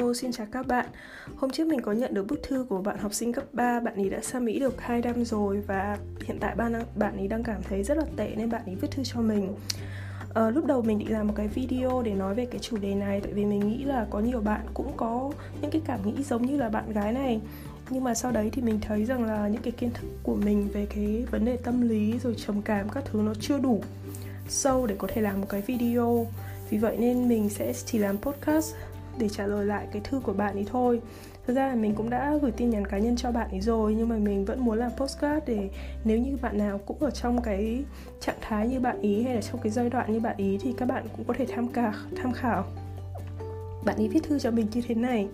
Hello, xin chào các bạn. Hôm trước mình có nhận được bức thư của bạn học sinh cấp 3 Bạn ấy đã sang Mỹ được 2 năm rồi Và hiện tại bạn, bạn ấy đang cảm thấy rất là tệ Nên bạn ấy viết thư cho mình. À, Lúc đầu mình định làm một cái video để nói về cái chủ đề này Tại vì mình nghĩ là có nhiều bạn cũng có những cái cảm nghĩ giống như là bạn gái này. Nhưng mà sau đấy thì mình thấy rằng là những cái kiến thức của mình về cái vấn đề tâm lý rồi trầm cảm các thứ nó chưa đủ sâu để có thể làm một cái video. Vì vậy nên mình sẽ chỉ làm podcast để trả lời lại cái thư của bạn ấy thôi thực ra là mình cũng đã gửi tin nhắn cá nhân cho bạn ấy rồi nhưng mà mình vẫn muốn làm postcard để nếu như bạn nào cũng ở trong cái trạng thái như bạn ý hay là trong cái giai đoạn như bạn ý thì các bạn cũng có thể tham khảo tham khảo bạn ấy viết thư cho mình như thế này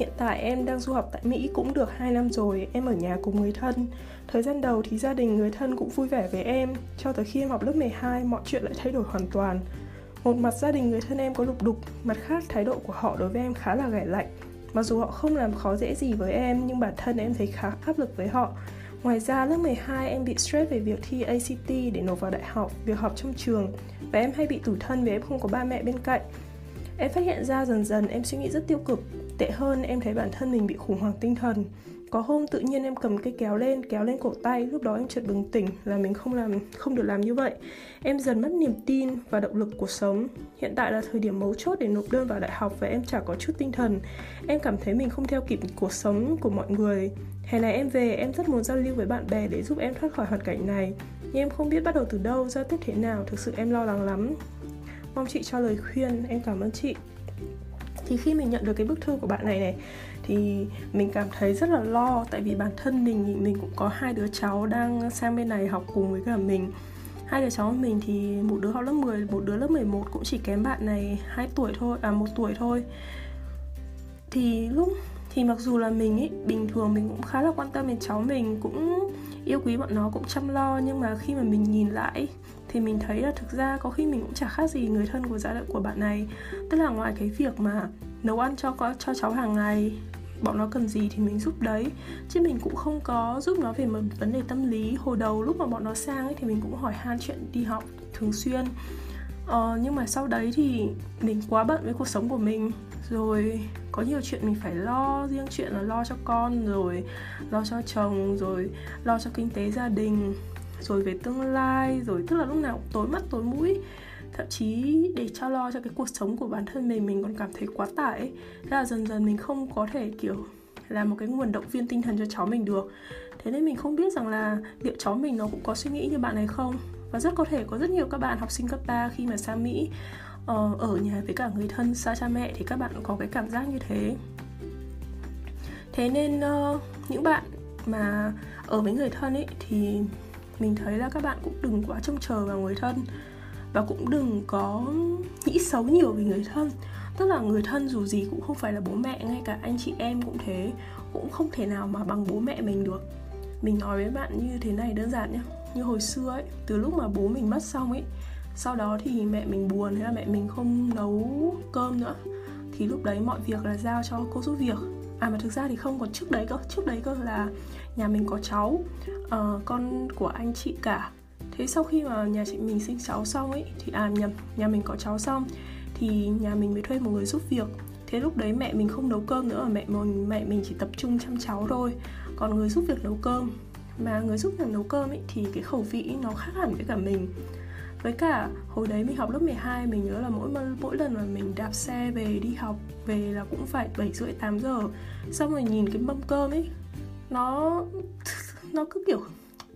Hiện tại em đang du học tại Mỹ cũng được 2 năm rồi, em ở nhà cùng người thân. Thời gian đầu thì gia đình người thân cũng vui vẻ với em, cho tới khi em học lớp 12 mọi chuyện lại thay đổi hoàn toàn. Một mặt gia đình người thân em có lục đục, mặt khác thái độ của họ đối với em khá là gẻ lạnh. Mặc dù họ không làm khó dễ gì với em nhưng bản thân em thấy khá áp lực với họ. Ngoài ra lớp 12 em bị stress về việc thi ACT để nộp vào đại học, việc học trong trường và em hay bị tủi thân vì em không có ba mẹ bên cạnh. Em phát hiện ra dần dần em suy nghĩ rất tiêu cực, tệ hơn em thấy bản thân mình bị khủng hoảng tinh thần. Có hôm tự nhiên em cầm cây kéo lên, kéo lên cổ tay, lúc đó em chợt bừng tỉnh là mình không làm không được làm như vậy. Em dần mất niềm tin và động lực cuộc sống. Hiện tại là thời điểm mấu chốt để nộp đơn vào đại học và em chả có chút tinh thần. Em cảm thấy mình không theo kịp cuộc sống của mọi người. Hè này em về, em rất muốn giao lưu với bạn bè để giúp em thoát khỏi hoàn cảnh này. Nhưng em không biết bắt đầu từ đâu, giao tiếp thế nào, thực sự em lo lắng lắm. Mong chị cho lời khuyên, em cảm ơn chị thì khi mình nhận được cái bức thư của bạn này này thì mình cảm thấy rất là lo tại vì bản thân mình mình cũng có hai đứa cháu đang sang bên này học cùng với cả mình. Hai đứa cháu của mình thì một đứa học lớp 10, một đứa lớp 11 cũng chỉ kém bạn này 2 tuổi thôi, à một tuổi thôi. Thì lúc thì mặc dù là mình ấy bình thường mình cũng khá là quan tâm đến cháu mình cũng yêu quý bọn nó cũng chăm lo nhưng mà khi mà mình nhìn lại thì mình thấy là thực ra có khi mình cũng chả khác gì người thân của gia đình của bạn này. Tức là ngoài cái việc mà nấu ăn cho cho cháu hàng ngày bọn nó cần gì thì mình giúp đấy. Chứ mình cũng không có giúp nó về một vấn đề tâm lý. Hồi đầu lúc mà bọn nó sang ấy thì mình cũng hỏi han chuyện đi học thường xuyên. Ờ, nhưng mà sau đấy thì mình quá bận với cuộc sống của mình. Rồi có nhiều chuyện mình phải lo riêng chuyện là lo cho con rồi lo cho chồng rồi lo cho kinh tế gia đình rồi về tương lai rồi tức là lúc nào cũng tối mắt tối mũi thậm chí để cho lo cho cái cuộc sống của bản thân mình mình còn cảm thấy quá tải thế là dần dần mình không có thể, kiểu, là một cái nguồn động viên tinh thần cho cháu mình được. Thế nên mình không biết rằng là liệu cháu mình nó cũng có suy nghĩ như bạn này không? Và rất có thể có rất nhiều các bạn học sinh cấp 3 khi mà sang Mỹ ờ, ở nhà với cả người thân xa cha mẹ thì các bạn có cái cảm giác như thế. Thế nên ờ, những bạn mà ở với người thân ấy thì mình thấy là các bạn cũng đừng quá trông chờ vào người thân và cũng đừng có nghĩ xấu nhiều về người thân. Tức là người thân dù gì cũng không phải là bố mẹ ngay cả anh chị em cũng thế. Cũng không thể nào mà bằng bố mẹ mình được. Mình nói với bạn như thế này đơn giản nhé như hồi xưa ấy từ lúc mà bố mình mất xong ấy sau đó thì mẹ mình buồn thế là mẹ mình không nấu cơm nữa. Thì lúc đấy mọi việc là giao cho cô giúp việc. À mà thực ra thì không còn trước đấy cơ. Trước đấy cơ là nhà mình có cháu uh, con của anh chị cả thế sau khi mà nhà chị mình sinh cháu xong ấy, thì à nhầm nhà mình có cháu xong, thì nhà mình mới thuê một người giúp việc. Thế lúc đấy mẹ mình không nấu cơm nữa, mẹ mình mẹ mình chỉ tập trung chăm cháu thôi. Còn người giúp việc nấu cơm, mà người giúp việc nấu cơm ấy, thì cái khẩu vị nó khác hẳn với cả mình. Với cả hồi đấy mình học lớp 12 mình nhớ là mỗi mỗi lần mà mình đạp xe về đi học, về là cũng phải 7 rưỡi 8 giờ. Xong rồi nhìn cái mâm cơm ấy, nó nó cứ kiểu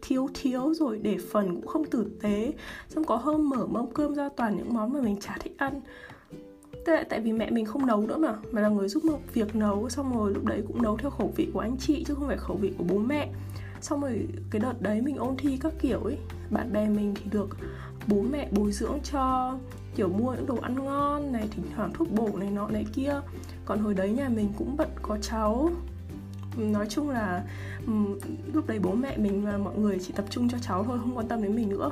thiếu thiếu rồi để phần cũng không tử tế. Xong có hôm mở mâm cơm ra toàn những món mà mình chả thích ăn. Tại, tại vì mẹ mình không nấu nữa mà mà là người giúp một việc nấu. Xong rồi lúc đấy cũng nấu theo khẩu vị của anh chị chứ không phải khẩu vị của bố mẹ. Xong rồi cái đợt đấy mình ôn thi các kiểu ấy bạn bè mình thì được bố mẹ bồi dưỡng cho kiểu mua những đồ ăn ngon này thỉnh thoảng thuốc bổ này nọ này kia. Còn hồi đấy nhà mình cũng bận có cháu nói chung là um, lúc đấy bố mẹ mình và mọi người chỉ tập trung cho cháu thôi không quan tâm đến mình nữa.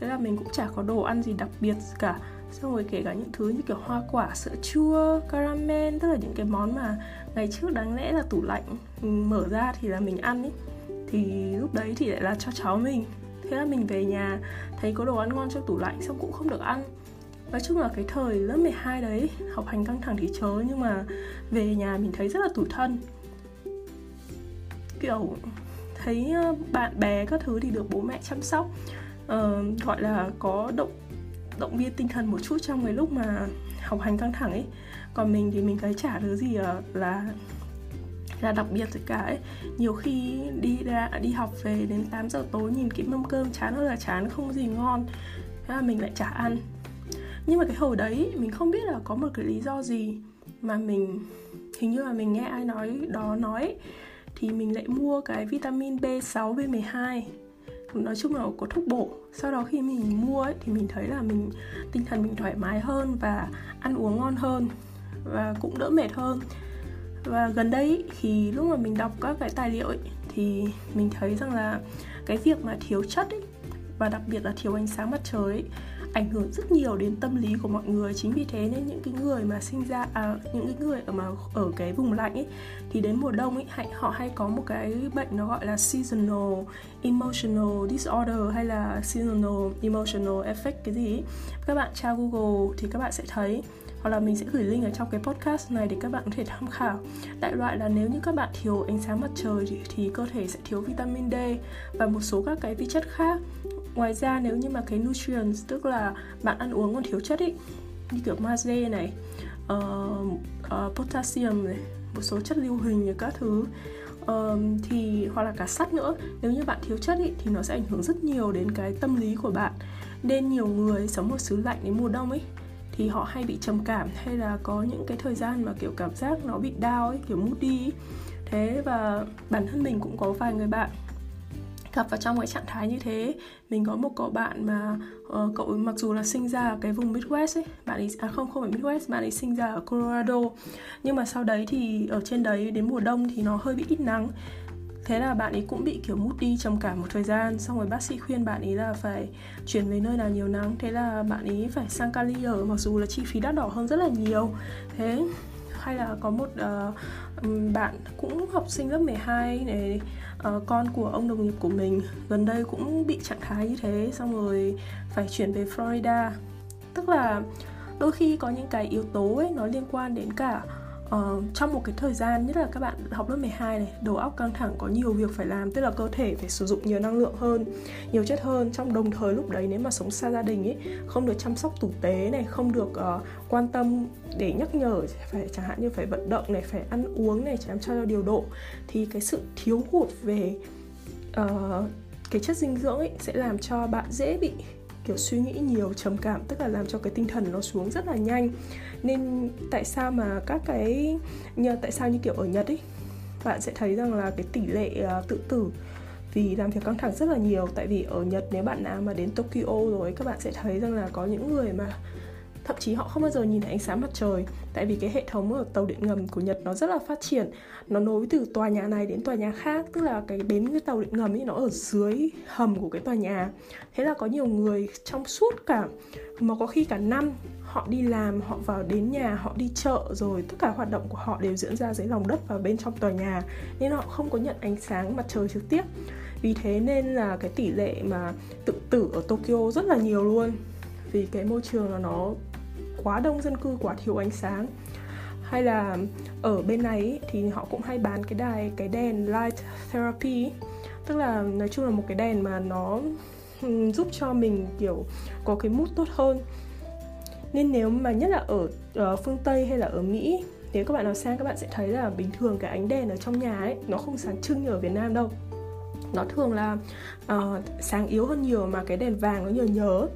Thế là mình cũng chả có đồ ăn gì đặc biệt cả. Xong rồi kể cả những thứ như kiểu hoa quả sữa chua caramel tức là những cái món mà ngày trước đáng lẽ là tủ lạnh mở ra thì là mình ăn ấy. Thì lúc đấy thì lại là cho cháu mình. Thế là mình về nhà thấy có đồ ăn ngon trong tủ lạnh xong cũng không được ăn. Nói chung là cái thời lớp 12 đấy học hành căng thẳng thì chớ nhưng mà về nhà mình thấy rất là tủi thân kiểu thấy ờ, bạn bè các thứ thì được bố mẹ chăm sóc uh, gọi là có động động viên tinh thần một chút trong cái lúc mà học hành căng thẳng ấy. Còn mình thì mình thấy chả thứ gì ờ, là là đặc biệt rồi cả ấy. Nhiều khi đi ra đi học về đến 8 giờ tối nhìn cái mâm cơm chán ơi là chán không gì ngon thế là mình lại chả ăn. Nhưng mà cái hồi đấy mình không biết là có một cái lý do gì mà mình hình như là mình nghe ai nói đó nói thì mình lại mua cái vitamin B6 B12 nói chung là có thuốc bổ. Sau đó khi mình mua ấy, thì mình thấy là mình tinh thần mình thoải mái hơn và ăn uống ngon hơn và cũng đỡ mệt hơn. Và gần đây thì lúc mà mình đọc các cái tài liệu ấy, thì mình thấy rằng là cái việc mà thiếu chất ấy, và đặc biệt là thiếu ánh sáng mặt trời ấy, ảnh hưởng rất nhiều đến tâm lý của mọi người. Chính vì thế nên những cái người mà sinh ra à, những cái người ở mà ở cái vùng lạnh ấy thì đến mùa đông ấy hay, họ hay có một cái bệnh nó gọi là seasonal emotional disorder hay là seasonal emotional effect cái gì ấy. các bạn tra google thì các bạn sẽ thấy hoặc là mình sẽ gửi link ở trong cái podcast này để các bạn có thể tham khảo. Đại loại là nếu như các bạn thiếu ánh sáng mặt trời thì, thì cơ thể sẽ thiếu vitamin D và một số các cái vi chất khác ngoài ra nếu như mà cái nutrients tức là bạn ăn uống còn thiếu chất ý như kiểu magie này uh, uh, potassium này một số chất lưu huỳnh và các thứ uh, thì hoặc là cả sắt nữa nếu như bạn thiếu chất ý, thì nó sẽ ảnh hưởng rất nhiều đến cái tâm lý của bạn nên nhiều người sống ở xứ lạnh đến mùa đông ấy thì họ hay bị trầm cảm hay là có những cái thời gian mà kiểu cảm giác nó bị đau ấy kiểu moody ấy. thế và bản thân mình cũng có vài người bạn gặp vào trong cái trạng thái như thế. Mình có một cậu bạn mà uh, cậu ấy mặc dù là sinh ra ở cái vùng Midwest ấy bạn ấy à không không phải Midwest bạn ấy sinh ra ở Colorado. Nhưng mà sau đấy thì ở trên đấy đến mùa đông thì nó hơi bị ít nắng. Thế là bạn ấy cũng bị kiểu mút đi trầm cảm một thời gian xong rồi bác sĩ khuyên bạn ấy là phải chuyển về nơi nào nhiều nắng. Thế là bạn ấy phải sang Cali ở mặc dù là chi phí đắt đỏ hơn rất là nhiều. Thế hay là có một uh, bạn cũng học sinh lớp 12 này uh, con của ông đồng nghiệp của mình gần đây cũng bị trạng thái như thế xong rồi phải chuyển về Florida. Tức là đôi khi có những cái yếu tố ấy nó liên quan đến cả uh, trong một cái thời gian nhất là các bạn học lớp 12 này đầu óc căng thẳng có nhiều việc phải làm tức là cơ thể phải sử dụng nhiều năng lượng hơn nhiều chất hơn. Trong đồng thời lúc đấy nếu mà sống xa gia đình ấy không được chăm sóc tử tế này không được uh, quan tâm để nhắc nhở phải chẳng hạn như phải vận động này phải ăn uống này làm cho điều độ thì cái sự thiếu hụt về uh, cái chất dinh dưỡng ấy sẽ làm cho bạn dễ bị kiểu suy nghĩ nhiều trầm cảm tức là làm cho cái tinh thần nó xuống rất là nhanh. Nên tại sao mà các cái nhờ tại sao như kiểu ở Nhật ấy bạn sẽ thấy rằng là cái tỷ lệ uh, tự tử vì làm việc căng thẳng rất là nhiều. Tại vì ở Nhật nếu bạn nào mà đến Tokyo rồi các bạn sẽ thấy rằng là có những người mà thậm chí họ không bao giờ nhìn thấy ánh sáng mặt trời, tại vì cái hệ thống ở tàu điện ngầm của Nhật nó rất là phát triển. Nó nối từ tòa nhà này đến tòa nhà khác, tức là cái bến cái tàu điện ngầm ấy, nó ở dưới hầm của cái tòa nhà. Thế là có nhiều người trong suốt cả, mà có khi cả năm họ đi làm, họ vào đến nhà, họ đi chợ, rồi tất cả hoạt động của họ đều diễn ra dưới lòng đất và bên trong tòa nhà. Nên họ không có nhận ánh sáng mặt trời trực tiếp. Vì thế nên là cái tỷ lệ mà tự tử ở Tokyo rất là nhiều luôn. Vì cái môi trường là nó quá đông dân cư quá thiếu ánh sáng. Hay là ở bên này thì họ cũng hay bán cái đài cái đèn light therapy tức là nói chung là một cái đèn mà nó ừ, giúp cho mình kiểu có cái mút tốt hơn. Nên nếu mà nhất là ở uh, phương tây hay là ở mỹ nếu các bạn nào sang các bạn sẽ thấy là bình thường cái ánh đèn ở trong nhà ấy nó không sáng trưng như ở việt nam đâu. Nó thường là uh, sáng yếu hơn nhiều mà cái đèn vàng nó nhờ nhớ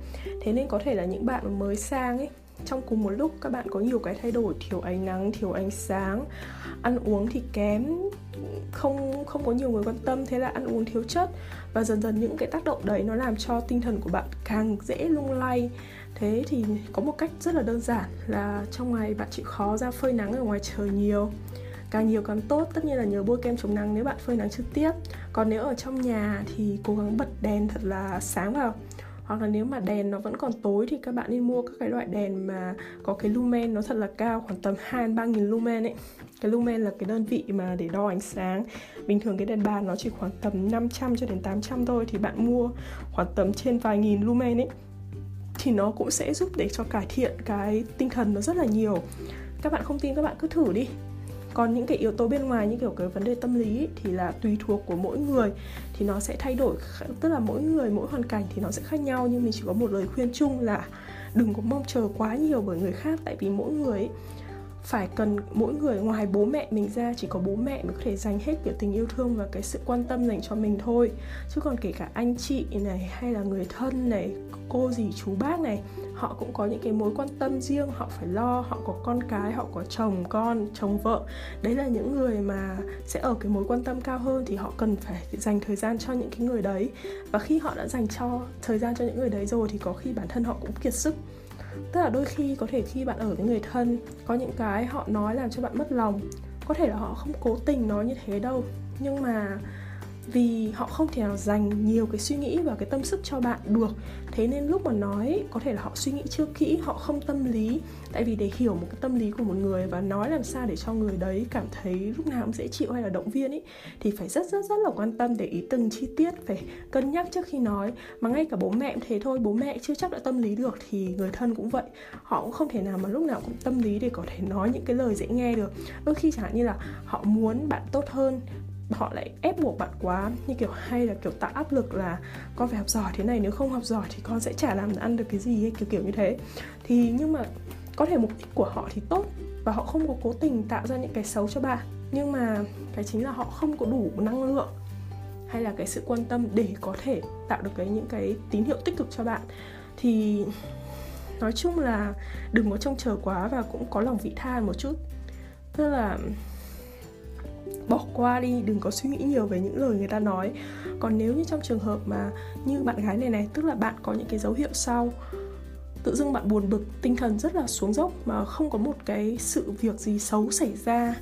thế nên có thể là những bạn mới sang ấy trong cùng một lúc, các bạn có nhiều cái thay đổi, thiếu ánh nắng, thiếu ánh sáng. Ăn uống thì kém, không không có nhiều người quan tâm, thế là ăn uống thiếu chất. Và dần dần những cái tác động đấy nó làm cho tinh thần của bạn càng dễ lung lay. Thế thì có một cách rất là đơn giản là trong ngày bạn chịu khó ra phơi nắng ở ngoài trời nhiều. Càng nhiều càng tốt, tất nhiên là nhớ bôi kem chống nắng nếu bạn phơi nắng trực tiếp. Còn nếu ở trong nhà thì cố gắng bật đèn thật là sáng vào hoặc là nếu mà đèn nó vẫn còn tối thì các bạn nên mua các cái loại đèn mà có cái lumen, nó thật là cao, khoảng tầm 2 ba nghìn lumen ấy. Cái lumen là cái đơn vị mà để đo ánh sáng. Bình thường cái đèn bàn nó chỉ khoảng tầm 500 cho đến 800 thôi thì bạn mua khoảng tầm trên vài nghìn lumen ấy. Thì nó cũng sẽ giúp để cho cải thiện cái tinh thần nó rất là nhiều. Các bạn không tin các bạn cứ thử đi còn những cái yếu tố bên ngoài như kiểu cái vấn đề tâm lý ấy, thì là tùy thuộc của mỗi người. Thì nó sẽ thay đổi tức là mỗi người mỗi hoàn cảnh thì nó sẽ khác nhau nhưng mình chỉ có một lời khuyên chung là đừng có mong chờ quá nhiều bởi người khác. Tại vì mỗi người ấy, phải cần mỗi người ngoài bố mẹ mình ra, chỉ có bố mẹ mới có thể dành hết kiểu tình yêu thương và cái sự quan tâm dành cho mình thôi. Chứ còn kể cả anh chị này, hay là người thân này, cô dì, chú bác này, họ cũng có những cái mối quan tâm riêng, họ phải lo, họ có con cái, họ có chồng, con, chồng vợ. Đấy là những người mà sẽ ở cái mối quan tâm cao hơn thì họ cần phải dành thời gian cho những cái người đấy. Và khi họ đã dành cho, thời gian cho những người đấy rồi thì có khi bản thân họ cũng kiệt sức tức là đôi khi có thể khi bạn ở với người thân, có những cái họ nói làm cho bạn mất lòng. Có thể là họ không cố tình nói như thế đâu. Nhưng mà vì họ không thể nào dành nhiều cái suy nghĩ và cái tâm sức cho bạn được. Thế nên lúc mà nói, có thể là họ suy nghĩ chưa kỹ, họ không tâm lý. Tại vì để hiểu một cái tâm lý của một người và nói làm sao để cho người đấy cảm thấy lúc nào cũng dễ chịu hay là động viên ấy thì phải rất rất rất là quan tâm để ý từng chi tiết, phải cân nhắc trước khi nói. Mà ngay cả bố mẹ cũng thế thôi, bố mẹ chưa chắc đã tâm lý được thì người thân cũng vậy. Họ cũng không thể nào mà lúc nào cũng tâm lý để có thể nói những cái lời dễ nghe được. Đôi khi chẳng hạn như là họ muốn bạn tốt hơn họ lại ép buộc bạn quá. Như kiểu hay là kiểu tạo áp lực là con phải học giỏi thế này, nếu không học giỏi thì con sẽ chả làm ăn được cái gì hay kiểu kiểu như thế. Thì nhưng mà có thể mục đích của họ thì tốt và họ không có cố tình tạo ra những cái xấu cho bạn. Nhưng mà cái chính là họ không có đủ năng lượng hay là cái sự quan tâm để có thể tạo được cái những cái tín hiệu tích cực cho bạn. Thì nói chung là đừng có trông chờ quá và cũng có lòng vị tha một chút. Tức là bỏ qua đi, đừng có suy nghĩ nhiều về những lời người ta nói. Còn nếu như trong trường hợp mà như bạn gái này này, tức là bạn có những cái dấu hiệu sau, tự dưng bạn buồn bực, tinh thần rất là xuống dốc mà không có một cái sự việc gì xấu xảy ra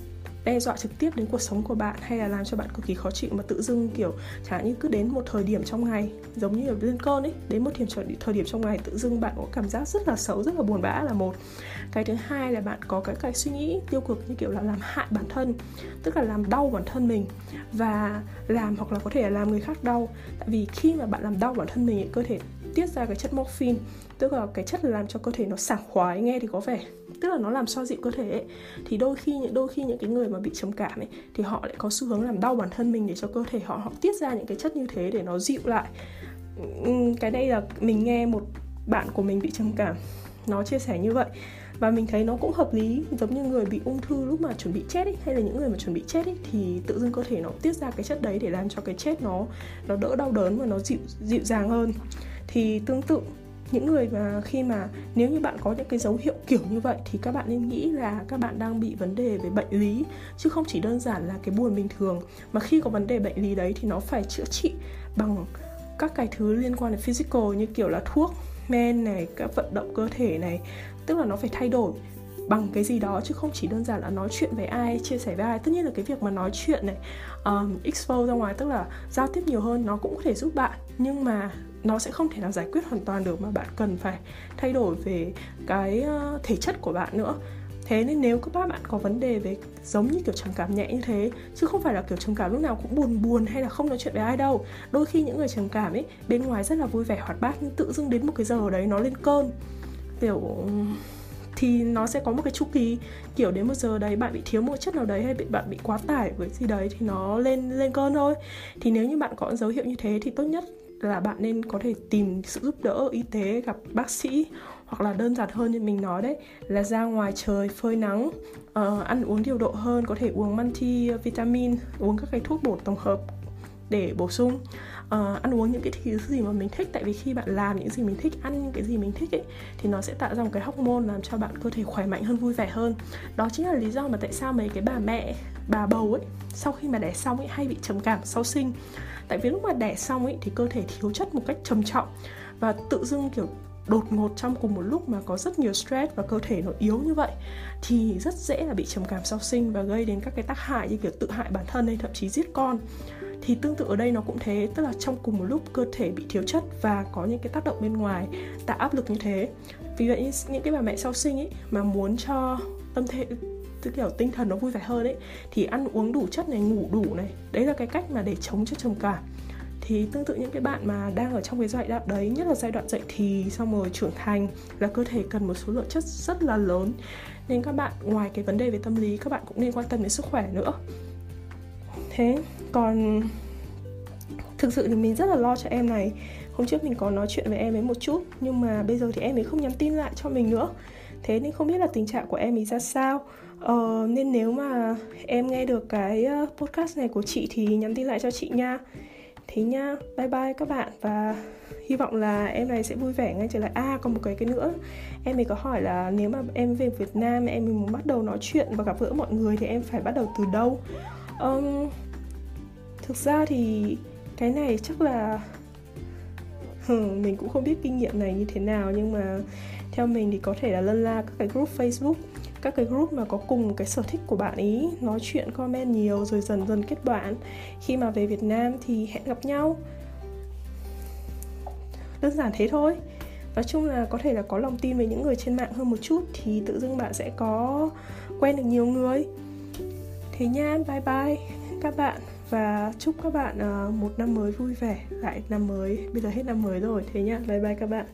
đe dọa trực tiếp đến cuộc sống của bạn hay là làm cho bạn cực kỳ khó chịu mà tự dưng kiểu chẳng hạn như cứ đến một thời điểm trong ngày giống như ở lên cơn ấy đến một điểm thời điểm trong ngày tự dưng bạn có cảm giác rất là xấu rất là buồn bã là một. Cái thứ hai là bạn có cái cái suy nghĩ tiêu cực như kiểu là làm hại bản thân tức là làm đau bản thân mình và làm hoặc là có thể là làm người khác đau. Tại vì khi mà bạn làm đau bản thân mình ấy, cơ thể tiết ra cái chất morphine tức là cái chất làm cho cơ thể nó sảng khoái nghe thì có vẻ tức là nó làm xoa dịu cơ thể ấy. thì đôi khi những đôi khi những cái người mà bị trầm cảm ấy thì họ lại có xu hướng làm đau bản thân mình để cho cơ thể họ họ tiết ra những cái chất như thế để nó dịu lại. Cái đây là mình nghe một bạn của mình bị trầm cảm nó chia sẻ như vậy. Và mình thấy nó cũng hợp lý giống như người bị ung thư lúc mà chuẩn bị chết ấy, hay là những người mà chuẩn bị chết ấy, thì tự dưng cơ thể nó tiết ra cái chất đấy để làm cho cái chết nó nó đỡ đau đớn và nó dịu dịu dàng hơn thì tương tự những người mà khi mà nếu như bạn có những cái dấu hiệu kiểu như vậy thì các bạn nên nghĩ là các bạn đang bị vấn đề về bệnh lý chứ không chỉ đơn giản là cái buồn bình thường. Mà khi có vấn đề bệnh lý đấy thì nó phải chữa trị bằng các cái thứ liên quan đến physical như kiểu là thuốc men này các vận động cơ thể này. Tức là nó phải thay đổi bằng cái gì đó chứ không chỉ đơn giản là nói chuyện với ai chia sẻ với ai. Tất nhiên là cái việc mà nói chuyện này um, expose ra ngoài tức là giao tiếp nhiều hơn nó cũng có thể giúp bạn. Nhưng mà nó sẽ không thể nào giải quyết hoàn toàn được mà bạn cần phải thay đổi về cái ờ, thể chất của bạn nữa. Thế nên nếu các bạn có vấn đề về giống như kiểu trầm cảm nhẹ như thế, chứ không phải là kiểu trầm cảm lúc nào cũng buồn buồn hay là không nói chuyện với ai đâu, đôi khi những người trầm cảm ấy, bên ngoài rất là vui vẻ hoạt bát, nhưng tự dưng đến một cái giờ đấy nó lên cơn. Kiểu thì nó sẽ có một cái chu kỳ, kiểu đến một giờ đấy bạn bị thiếu một chất nào đấy hay bị, bạn bị quá tải với gì đấy thì nó lên lên cơn thôi. Thì nếu như bạn có dấu hiệu như thế thì tốt nhất là bạn nên có thể tìm sự giúp đỡ y tế gặp bác sĩ hoặc là đơn giản hơn như mình nói đấy là ra ngoài trời phơi nắng uh, ăn uống điều độ hơn có thể uống multi vitamin uống các cái thuốc bổ tổng hợp để bổ sung uh, ăn uống những cái thứ gì mà mình thích. Tại vì khi bạn làm những gì mình thích ăn những cái gì mình thích ấy thì nó sẽ tạo ra một cái hormone làm cho bạn cơ thể khỏe mạnh hơn vui vẻ hơn. Đó chính là lý do mà tại sao mấy cái bà mẹ bà bầu ấy sau khi mà đẻ xong ấy hay bị trầm cảm sau sinh. Tại vì lúc mà đẻ xong ấy thì cơ thể thiếu chất một cách trầm trọng và tự dưng kiểu đột ngột trong cùng một lúc mà có rất nhiều stress và cơ thể nó yếu như vậy thì rất dễ là bị trầm cảm sau sinh và gây đến các cái tác hại như kiểu tự hại bản thân hay thậm chí giết con thì tương tự ở đây nó cũng thế, tức là trong cùng một lúc cơ thể bị thiếu chất và có những cái tác động bên ngoài tạo áp lực như thế. Vì vậy, những cái bà mẹ sau sinh ấy mà muốn cho tâm thế tức kiểu tinh thần nó vui vẻ hơn ấy, thì ăn uống đủ chất này, ngủ đủ này, đấy là cái cách mà để chống cho trầm cảm. Thì tương tự những cái bạn mà đang ở trong cái giai đoạn đấy, nhất là giai đoạn dậy thì xong rồi trưởng thành là cơ thể cần một số lượng chất rất là lớn. Nên các bạn, ngoài cái vấn đề về tâm lý, các bạn cũng nên quan tâm đến sức khỏe nữa. Thế còn thực sự thì mình rất là lo cho em này. Hôm trước mình có nói chuyện với em ấy một chút nhưng mà bây giờ thì em ấy không nhắn tin lại cho mình nữa. Thế nên không biết là tình trạng của em ấy ra sao. Ờ, nên nếu mà em nghe được cái ờ, podcast này của chị thì nhắn tin lại cho chị nha. Thế nha bye bye các bạn. Và hy vọng là em này sẽ vui vẻ ngay trở lại. À còn một cái cái nữa. Em ấy có hỏi là nếu mà em về Việt Nam em muốn bắt đầu nói chuyện và gặp gỡ mọi người thì em phải bắt đầu từ đâu? Um, thực ra thì cái này chắc là mình cũng không biết kinh nghiệm này như thế nào, nhưng mà theo mình thì có thể là lân la các cái group Facebook, các cái group mà có cùng cái sở thích của bạn ý, nói chuyện, comment nhiều, rồi dần dần kết bạn. Khi mà về Việt Nam thì hẹn gặp nhau. Đơn giản thế thôi. Nói chung là có thể là có lòng tin với những người trên mạng hơn một chút thì tự dưng bạn sẽ có quen được nhiều người. Thế nha, bye bye. Các bạn và chúc các bạn ờ, một năm mới vui vẻ. Lại năm mới, bây giờ hết năm mới rồi. Thế nhá. Bye bye các bạn.